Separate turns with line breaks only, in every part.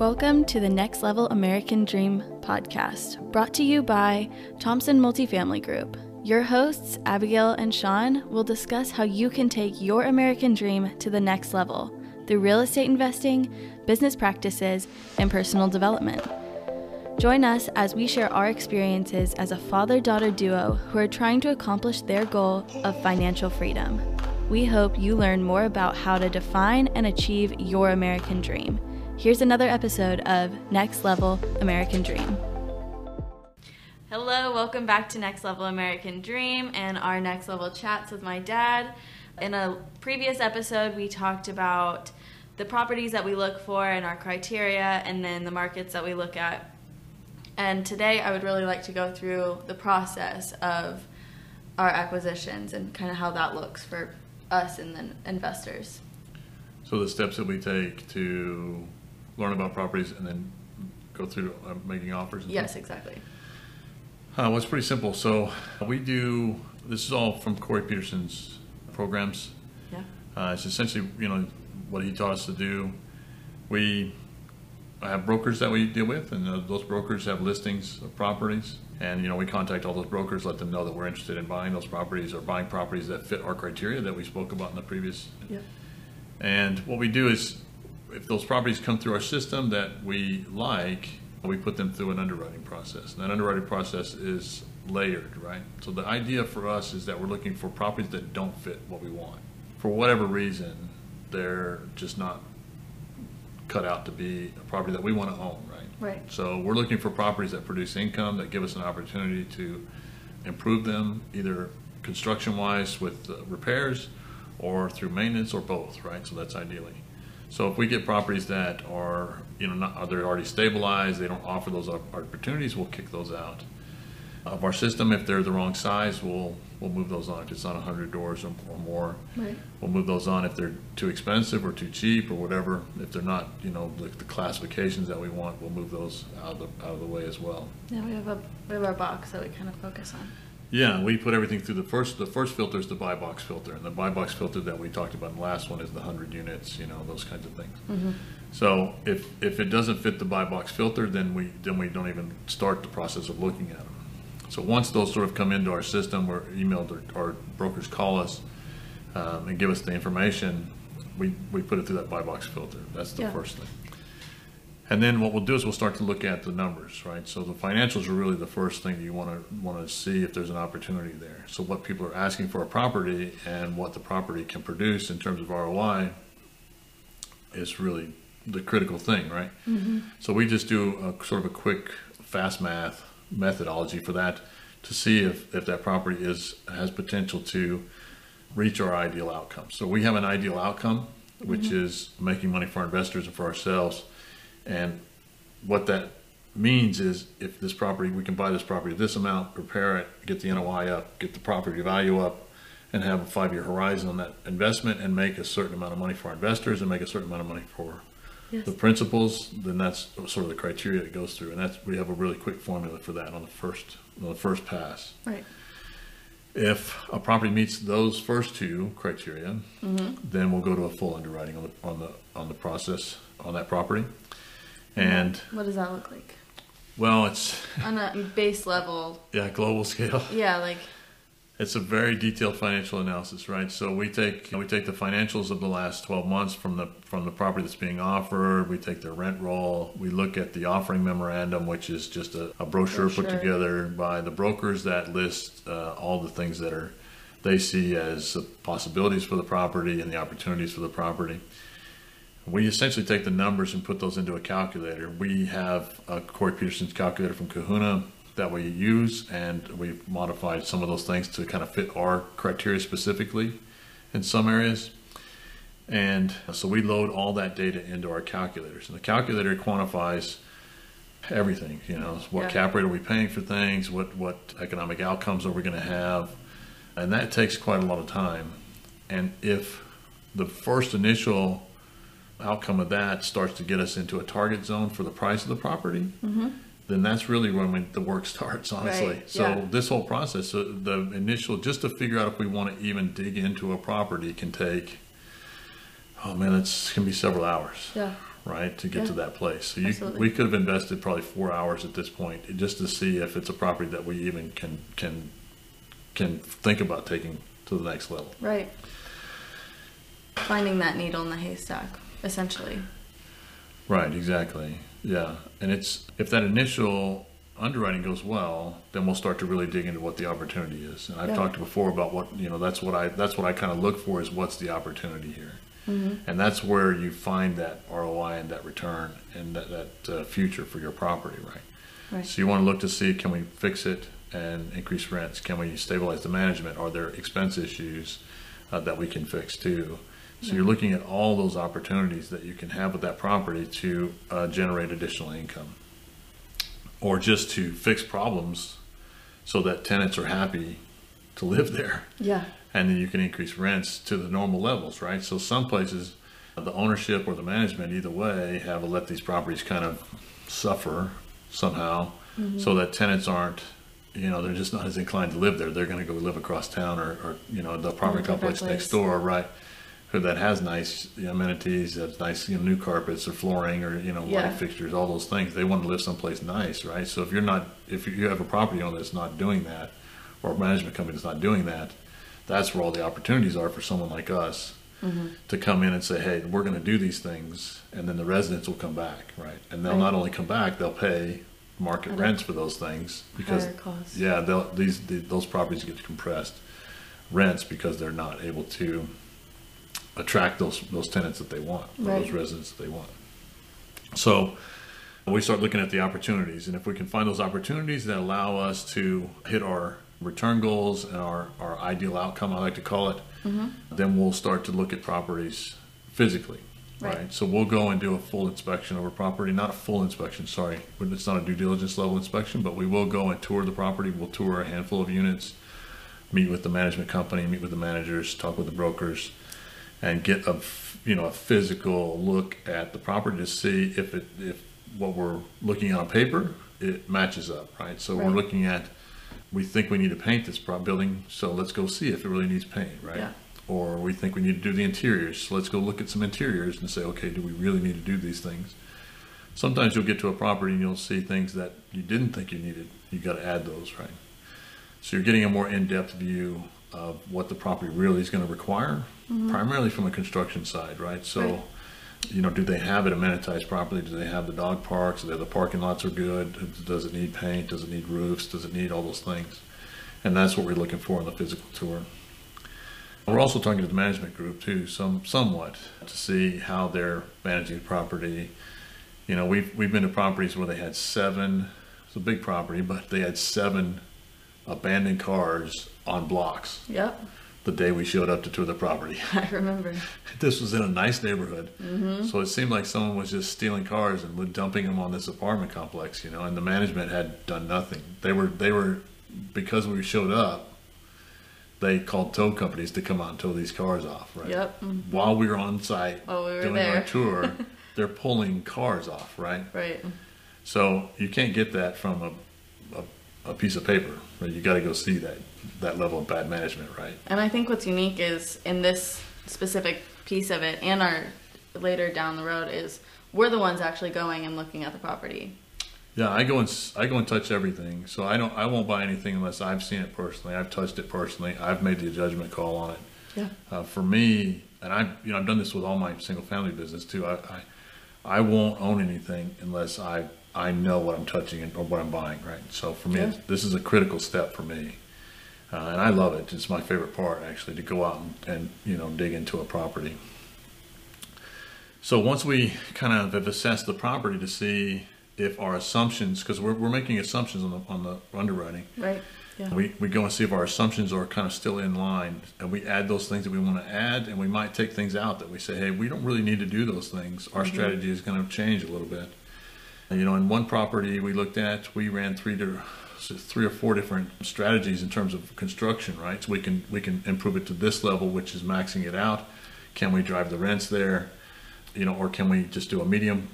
Welcome to the Next Level American Dream podcast, brought to you by Thompson Multifamily Group. Your hosts, Abigail and Sean, will discuss how you can take your American dream to the next level through real estate investing, business practices, and personal development. Join us as we share our experiences as a father daughter duo who are trying to accomplish their goal of financial freedom. We hope you learn more about how to define and achieve your American dream. Here's another episode of Next Level American Dream. Hello, welcome back to Next Level American Dream and our next level chats with my dad. In a previous episode, we talked about the properties that we look for and our criteria, and then the markets that we look at and today I would really like to go through the process of our acquisitions and kind of how that looks for us and then investors.
So the steps that we take to learn about properties and then go through uh, making offers?
yes, stuff? exactly.
Uh, well, it's pretty simple. So we do, this is all from Corey Peterson's programs.
Yeah.
Uh, it's essentially, you know, what he taught us to do. We have brokers that we deal with, and uh, those brokers have listings of properties. And you know, we contact all those brokers, let them know that we're interested in buying those properties or buying properties that fit our criteria that we spoke about in the previous.
Yep.
And what we do is, if those properties come through our system that we like, we put them through an underwriting process. And that underwriting process is layered, right? So the idea for us is that we're looking for properties that don't fit what we want. For whatever reason, they're just not cut out to be a property that we want to own, right?
Right.
So we're looking for properties that produce income, that give us an opportunity to improve them, either construction-wise with uh, repairs or through maintenance or both, right? So that's ideally. So if we get properties that are, you know, not, they're already stabilized, they don't offer those opportunities, we'll kick those out of our system. If they're the wrong size, we'll we'll move those on. If it's not 100 doors or, or more,
right.
we'll move those on. If they're too expensive or too cheap or whatever, if they're not, you know, the, the classifications that we want, we'll move those out of the out of the way as well.
Yeah, we have a we have our box that we kind of focus on.
Yeah, we put everything through the first. The first filter is the buy box filter, and the buy box filter that we talked about in the last one is the hundred units. You know, those kinds of things.
Mm-hmm.
So if if it doesn't fit the buy box filter, then we then we don't even start the process of looking at them. So once those sort of come into our system, or emailed, or, or brokers call us um, and give us the information, we, we put it through that buy box filter. That's the
yeah.
first thing. And then what we'll do is we'll start to look at the numbers, right? So the financials are really the first thing you want to want to see if there's an opportunity there. So what people are asking for a property and what the property can produce in terms of ROI is really the critical thing, right?
Mm-hmm.
So we just do a sort of a quick fast math methodology for that to see if, if that property is has potential to reach our ideal outcome. So we have an ideal outcome, which mm-hmm. is making money for our investors and for ourselves. And what that means is if this property, we can buy this property this amount, prepare it, get the NOI up, get the property value up, and have a five year horizon on that investment and make a certain amount of money for our investors and make a certain amount of money for yes. the principals, then that's sort of the criteria it goes through, and that's we have a really quick formula for that on the first on the first pass.
Right.
If a property meets those first two criteria,
mm-hmm.
then we'll go to a full underwriting on the on the on the process on that property. And
what does that look like?
Well, it's
on a base level.
Yeah, global scale.
Yeah, like
it's a very detailed financial analysis, right? So we take we take the financials of the last 12 months from the from the property that's being offered. We take the rent roll. We look at the offering memorandum, which is just a, a brochure, brochure, put together by the brokers that list uh, all the things that are they see as possibilities for the property and the opportunities for the property. We essentially take the numbers and put those into a calculator. We have a Corey Peterson's calculator from Kahuna that we use, and we've modified some of those things to kind of fit our criteria specifically in some areas. And so we load all that data into our calculators. And the calculator quantifies everything, you know, what yeah. cap rate are we paying for things, what, what economic outcomes are we going to have. And that takes quite a lot of time. And if the first initial outcome of that starts to get us into a target zone for the price of the property,
mm-hmm
then that's really when we, the work starts, honestly.
Right.
So
yeah.
this whole process, so the initial, just to figure out if we want to even dig into a property, can take. Oh man, it's can be several hours.
Yeah.
right, to get
Yeah.
to that place. So you,
Absolutely.
we could have invested probably four hours at this point just to see if it's a property that we even can can can think about taking to the next level.
Right. Finding that needle in the haystack, essentially.
Right, exactly. Yeah, and it's if that initial underwriting goes well, then we'll start to really dig into what the opportunity is. And I've
Yeah.
talked before about what you know. That's what I that's what I kind of look for is what's the opportunity here, and that's where you find that ROI and that return and that that uh, future for your property, right?
Right.
So you want to look to see can we fix it and increase rents? Can we stabilize the management? Are there expense issues uh, that we can fix too? So you're looking at all those opportunities that you can have with that property to uh, generate additional income, or just to fix problems so that tenants are happy to live there
Yeah.
and then you can increase rents to the normal levels, right? So some places, the ownership or the management, either way, have let these properties kind of suffer somehow, so that tenants aren't, you know, they're just not as inclined to live there. They're going to go live across town or, or you know, the apartment complex next door, right? Who that has nice amenities, has nice you know, new carpets or flooring or you know
Yeah.
light fixtures, all those things. They want to live someplace nice, right? So if you're not, if you have a property owner that's not doing that, or a management company that's not doing that, that's where all the opportunities are for someone like us to come in and say, hey, we're going to do these things, and then the residents will come back, right? And they'll
Right.
not only come back, they'll pay market
a
rents for those things because yeah, they'll, these the, those properties get compressed rents because they're not able to attract those those tenants that they want, or those residents that they want. So we start looking at the opportunities, and if we can find those opportunities that allow us to hit our return goals and our, our ideal outcome, I like to call it,
Mm-hmm.
then we'll start to look at properties physically.
Right.
Right. So we'll go and do a full inspection of a property, not a full inspection, sorry, it's not a due diligence level inspection, but we will go and tour the property. We'll tour a handful of units, meet with the management company, meet with the managers, talk with the brokers, and get a you know a physical look at the property to see if it if what we're looking at on paper it matches up, right? So we're looking at we think we need to paint this building, so let's go see if it really needs paint, right?
Yeah.
Or we think we need to do the interiors, so let's go look at some interiors and say, okay, do we really need to do these things? Sometimes you'll get to a property and you'll see things that you didn't think you needed. You got to add those, right? So you're getting a more in-depth view of what the property really is going to require, mm-hmm. primarily from a construction side, right? So,
Right.
you know, do they have it amenitized properly? Do they have the dog parks? Do the parking lots are good? Does it need paint? Does it need roofs? Does it need all those things? And that's what we're looking for in the physical tour. We're also talking to the management group too, some somewhat, to see how they're managing the property. You know, we've we've been to properties where they had seven. It's a big property, but they had seven abandoned cars on blocks
Yep.
the day we showed up to tour the property.
I remember.
this was in a nice neighborhood,
Mm-hmm.
so it seemed like someone was just stealing cars and dumping them on this apartment complex. You know, and the management had done nothing. They were they were because we showed up. They called tow companies to come out and tow these cars off. Right.
Yep.
While we were on site
While we were
doing
there.
our tour, they're pulling cars off. Right.
Right.
So you can't get that from a, a, a piece of paper. Right? You got to go see that that level of bad management. Right.
And I think what's unique is in this specific piece of it and our later down the road is we're the ones actually going and looking at the property.
Yeah, I go and I go and touch everything. So I don't I won't buy anything unless I've seen it personally. I've touched it personally. I've made the judgment call on it.
Yeah.
Uh, for me, and I you know I've done this with all my single family business too. I I, I won't own anything unless I I know what I'm touching and, or what I'm buying. Right. So for me,
Yeah.
this is a critical step for me. Uh, and I love it. It's my favorite part actually to go out and, and you know dig into a property. So once we kind of have assessed the property to see if our assumptions, because we're, we're making assumptions on the on the underwriting,
Right. Yeah.
we, we go and see if our assumptions are kind of still in line, and we add those things that we want to add, and we might take things out that we say, hey, we don't really need to do those things. Our strategy is going to change a little bit. You know, in one property we looked at, we ran three to three or four different strategies in terms of construction, right? So we can we can improve it to this level, which is maxing it out. Can we drive the rents there? You know, or can we just do a medium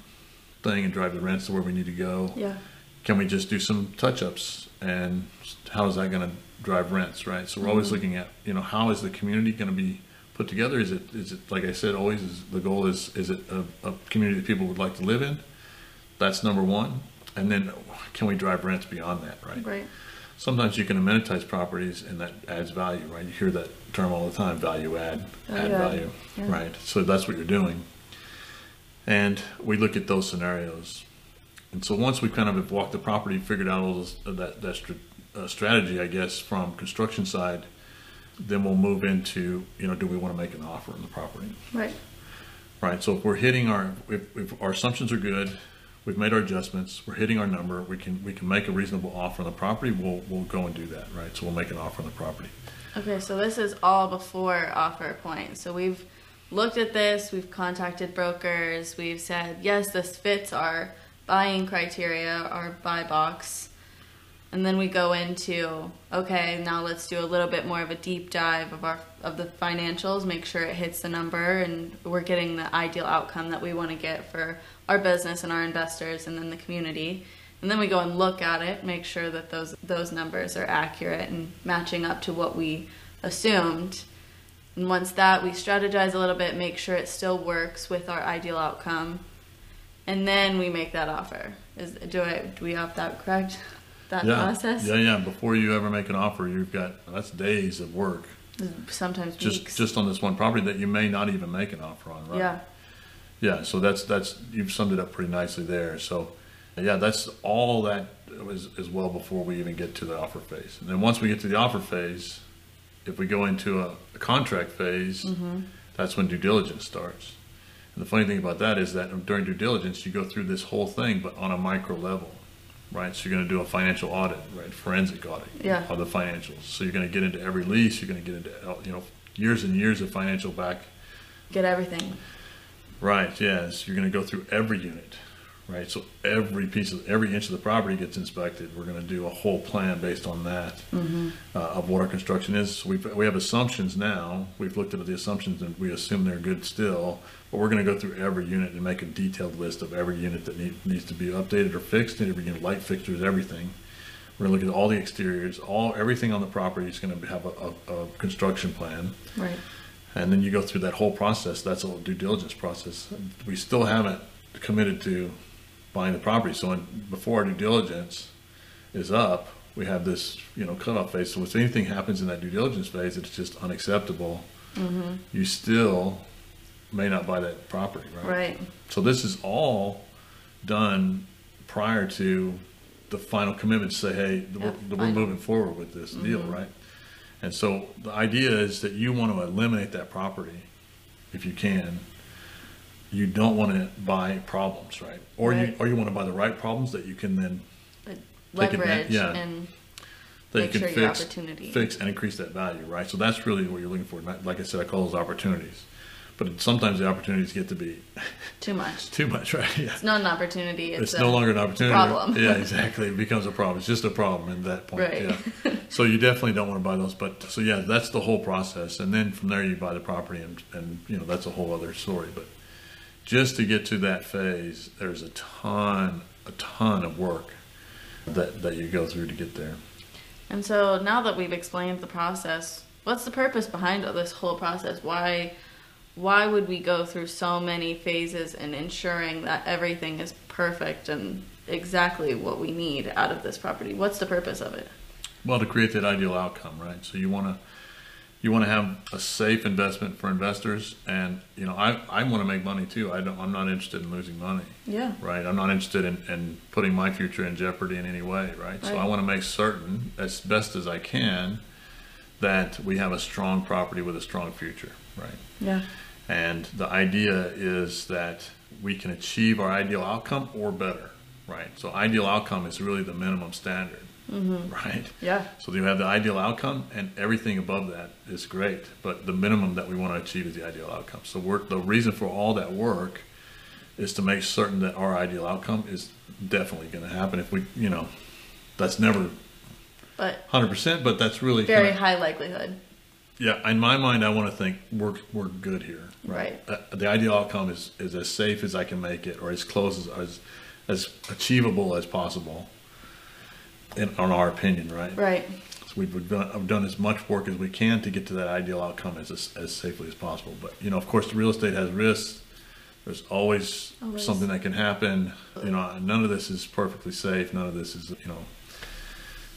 thing and drive the rents to where we need to go?
yeah.
can we just do some touch-ups and how is that going to drive rents right so we're always mm-hmm. looking at you know how is the community going to be put together? Is it is it like I said always? Is the goal is is it a, a community that people would like to live in? That's number one, and then can we drive rents beyond that? Right.
Right.
Sometimes you can amenitize properties, and that adds value. Right. You hear that term all the time: value add, add
Value add,
value.
yeah.
Right. So that's what you're doing, and we look at those scenarios. And so once we kind of have walked the property, figured out all those, that that str- uh, strategy, I guess, from construction side, then we'll move into you know, do we want to make an offer on the property?
Right.
Right. So if we're hitting our, if, if our assumptions are good, we've made our adjustments, we're hitting our number, we can we can make a reasonable offer on the property. We'll we'll go and do that. Right. So we'll make an offer on the property.
Okay, so this is all before offer point. So we've looked at this, we've contacted brokers, we've said, yes, this fits our buying criteria, our buy box. And then we go into, okay, now let's do a little bit more of a deep dive of our of the financials, make sure it hits the number and we're getting the ideal outcome that we want to get for our business and our investors and then the community. And then we go and look at it, make sure that those those numbers are accurate and matching up to what we assumed. And once that, we strategize a little bit, make sure it still works with our ideal outcome, and then we make that offer. Is do I do we have that correct? That
yeah.
process.
Yeah. Yeah. Before you ever make an offer, you've got that's days of work
Sometimes
just
weeks.
just on this one property that you may not even make an offer on. Right.
Yeah.
Yeah, so that's that's you've summed it up pretty nicely there. So, yeah, that's all that is, is well before we even get to the offer phase. And then once we get to the offer phase, if we go into a, a contract phase, mm-hmm. that's when due diligence starts. And the funny thing about that is that during due diligence, you go through this whole thing, but on a micro level, right? So you're going to do a financial audit, right? Forensic audit
Yeah.
of the financials. So you're going to get into every lease. You're going to get into uh, you know years and years of financial back
Get everything.
Right. Yes. You're going to go through every unit. Right. So every piece of every inch of the property gets inspected. We're going to do a whole plan based on that uh, of what our construction is. So we've, we have assumptions now. We've looked at the assumptions and we assume they're good still. But we're going to go through every unit and make a detailed list of every unit that need, needs to be updated or fixed. Every unit, light fixtures, everything. We're going to look at all the exteriors. All everything on the property is going to have a, a, a construction plan.
Right.
And then you go through that whole process. That's a due diligence process. We still haven't committed to buying the property. So in, before our due diligence is up, we have this, you know, cutoff phase. So if anything happens in that due diligence phase, it's just unacceptable. Mm-hmm. You still may not buy that property, right?
Right.
So this is all done prior to the final commitment to say, hey,
Yeah,
we're, we're moving forward with this deal, mm-hmm. right? And so the idea is that you want to eliminate that property if you can. You don't want to buy problems, right? Or you or you want to buy the right problems that you can then
But
Take
leverage
yeah.
and
that
Make
you
sure
can
your
fix,
opportunity.
fix and increase that value, right? So that's really what you're looking for. Like I said, I call those opportunities, but sometimes the opportunities get to be
too much.
too much, right? Yeah.
It's not an opportunity. It's,
it's no longer an opportunity.
problem.
Yeah, exactly. It becomes a problem. It's just a problem at that point.
Right.
Yeah. So you definitely don't want to buy those. But so yeah, that's the whole process. And then from there you buy the property and, and you know, that's a whole other story. But just to get to that phase, there's a ton, a ton of work that, that you go through to get there.
And so now that we've explained the process, what's the purpose behind all this whole process? Why why would we go through so many phases in ensuring that everything is perfect and exactly what we need out of this property? What's the purpose of it?
Well, to create that ideal outcome, right? So you want to you want to have a safe investment for investors, and you know I, I want to make money too. I don't I'm not interested in losing money.
Yeah.
right? I'm not interested in, in putting my future in jeopardy in any way, right? So I want to make certain, as best as I can, that we have a strong property with a strong future, right?
Yeah.
And the idea is that we can achieve our ideal outcome or better, right? So ideal outcome is really the minimum standard, right?
Yeah.
So you have the ideal outcome, and everything above that is great. But the minimum that we want to achieve is the ideal outcome. So we're, the reason for all that work is to make certain that our ideal outcome is definitely going to happen. If we, you know, that's never
But
100%, but that's really
very
kinda-
high likelihood.
yeah. In my mind, I want to think we're we're good here.
Right.
Uh, the ideal outcome is is as safe as I can make it, or as close as as, as achievable as possible. In on our opinion, right?
Right.
So we've done, I've done as much work as we can to get to that ideal outcome as, as safely as possible. But, you know, of course, the real estate has risks. There's always,
Always.
something that can happen. You know, none of this is perfectly safe. None of this is, you know,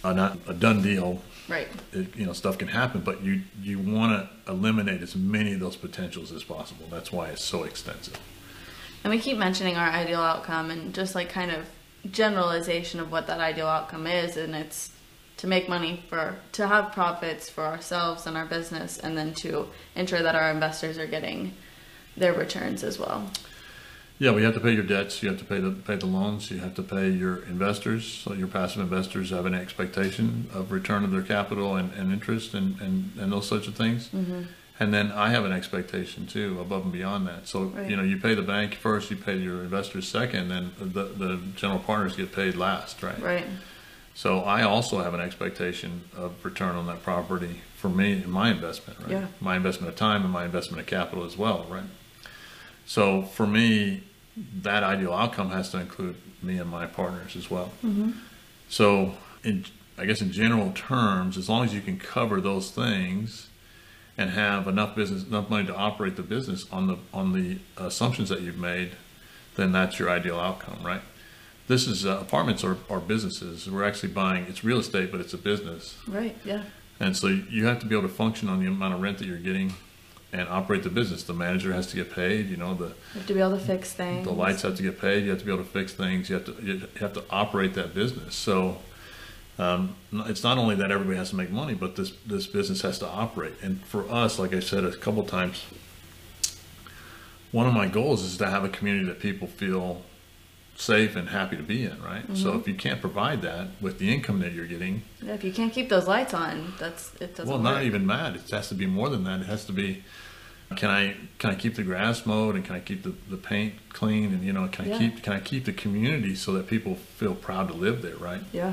uh, not a done deal.
Right.
It, you know, stuff can happen, but you you want to eliminate as many of those potentials as possible. That's why it's so extensive.
And we keep mentioning our ideal outcome and just like kind of generalization of what that ideal outcome is and it's to make money for to have profits for ourselves and our business and then to ensure that our investors are getting their returns as well.
Yeah, we have to pay your debts. You have to pay the pay the loans. You have to pay your investors. So your passive investors have an expectation of return of their capital and, and interest and, and, and those sorts of things.
Mm-hmm.
And then I have an expectation too, above and beyond that. So
Right.
you know, you pay the bank first, you pay your investors second, then the the general partners get paid last, right?
Right.
So I also have an expectation of return on that property for me and my investment, right?
Yeah.
My investment of time and my investment of capital as well, right? So for me, that ideal outcome has to include me and my partners as well.
Mm-hmm.
So in I guess in general terms, as long as you can cover those things and have enough business enough money to operate the business on the on the assumptions that you've made, then that's your ideal outcome, right? This is uh, apartments or, or businesses. We're actually buying it's real estate, but it's a business.
Right. Yeah.
And so you have to be able to function on the amount of rent that you're getting and operate the business. The manager has to get paid, you know, the
You have to be able to fix things.
the lights have to get paid. You have to be able to fix things. You have to you have to operate that business. So um, it's not only that everybody has to make money, but this this business has to operate. And for us, like I said a couple times, one of my goals is to have a community that people feel safe and happy to be in. Right. So if you can't provide that with the income that you're getting,
Yeah, if you can't keep those lights on, that's it doesn't
well,
work.
not even that. It has to be more than that. It has to be. Can I can I keep the grass mowed and can I keep the, the paint clean and you know can I
Yeah.
keep can I keep the community so that people feel proud to live there, right?
Yeah,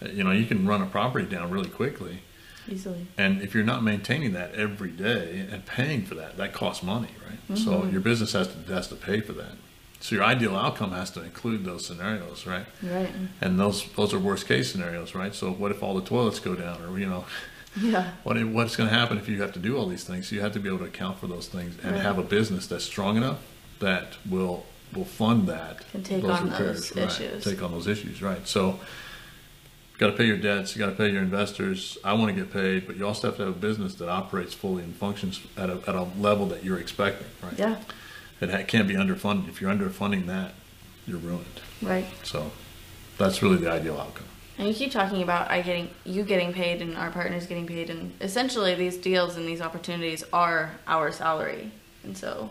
You know, you can run a property down really quickly,
easily.
and if you're not maintaining that every day and paying for that, that costs money, right? So
Mm-hmm.
your business has to has to pay for that. So your ideal outcome has to include those scenarios, right?
Right.
And those those are worst case scenarios, right? So what if all the toilets go down, or you know,
Yeah.
what what's going to happen if you have to do all these things? So You have to be able to account for those things and
Right.
have a business that's strong enough that will will fund that
Can take on those
right,
issues.
Take on those issues, right? So. You got to pay your debts. You got to pay your investors. I want to get paid, but you also have to have a business that operates fully and functions at a, at a level that you're expecting, right?
Yeah.
It ha- can't be underfunded. If you're underfunding that, you're ruined.
Right.
So, that's really the ideal outcome.
And you keep talking about I getting you getting paid and our partners getting paid, and essentially these deals and these opportunities are our salary, and so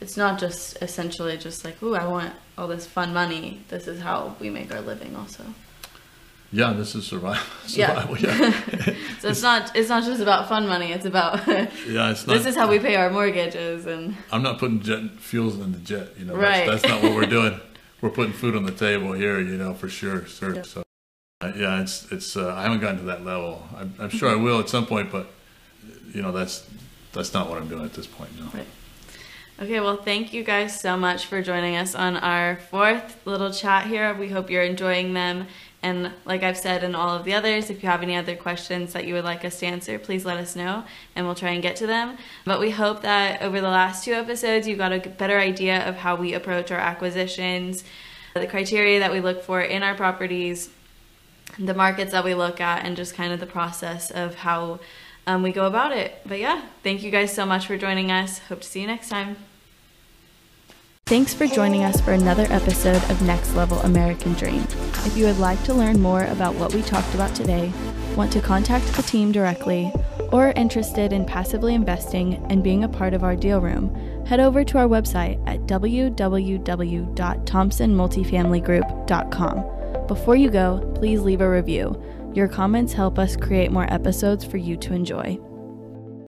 it's not just essentially just like ooh I want all this fun money. This is how we make our living also.
Yeah, this is survival.
Yeah.
survival yeah.
So it's not it's not just about fun money. It's about
Yeah, it's not.
this is how we pay our mortgages and
I'm not putting jet fuels in the jet. You know,
Right.
that's, that's not what we're doing. we're putting food on the table here. You know, for sure, sure.
Yeah.
So, uh, yeah, it's it's. Uh, I haven't gotten to that level. I'm, I'm sure I will at some point, but you know, that's that's not what I'm doing at this point. No.
Right. Okay, well, thank you guys so much for joining us on our fourth little chat here. We hope you're enjoying them. And like I've said in all of the others, if you have any other questions that you would like us to answer, please let us know and we'll try and get to them. But we hope that over the last two episodes, you got a better idea of how we approach our acquisitions, the criteria that we look for in our properties, the markets that we look at, and just kind of the process of how um, we go about it. But yeah, thank you guys so much for joining us. Hope to see you next time. Thanks for joining us for another episode of Next Level American Dream. If you would like to learn more about what we talked about today, want to contact the team directly, or are interested in passively investing and being a part of our deal room, head over to our website at www.thompsonmultifamilygroup.com. Before you go, please leave a review. Your comments help us create more episodes for you to enjoy.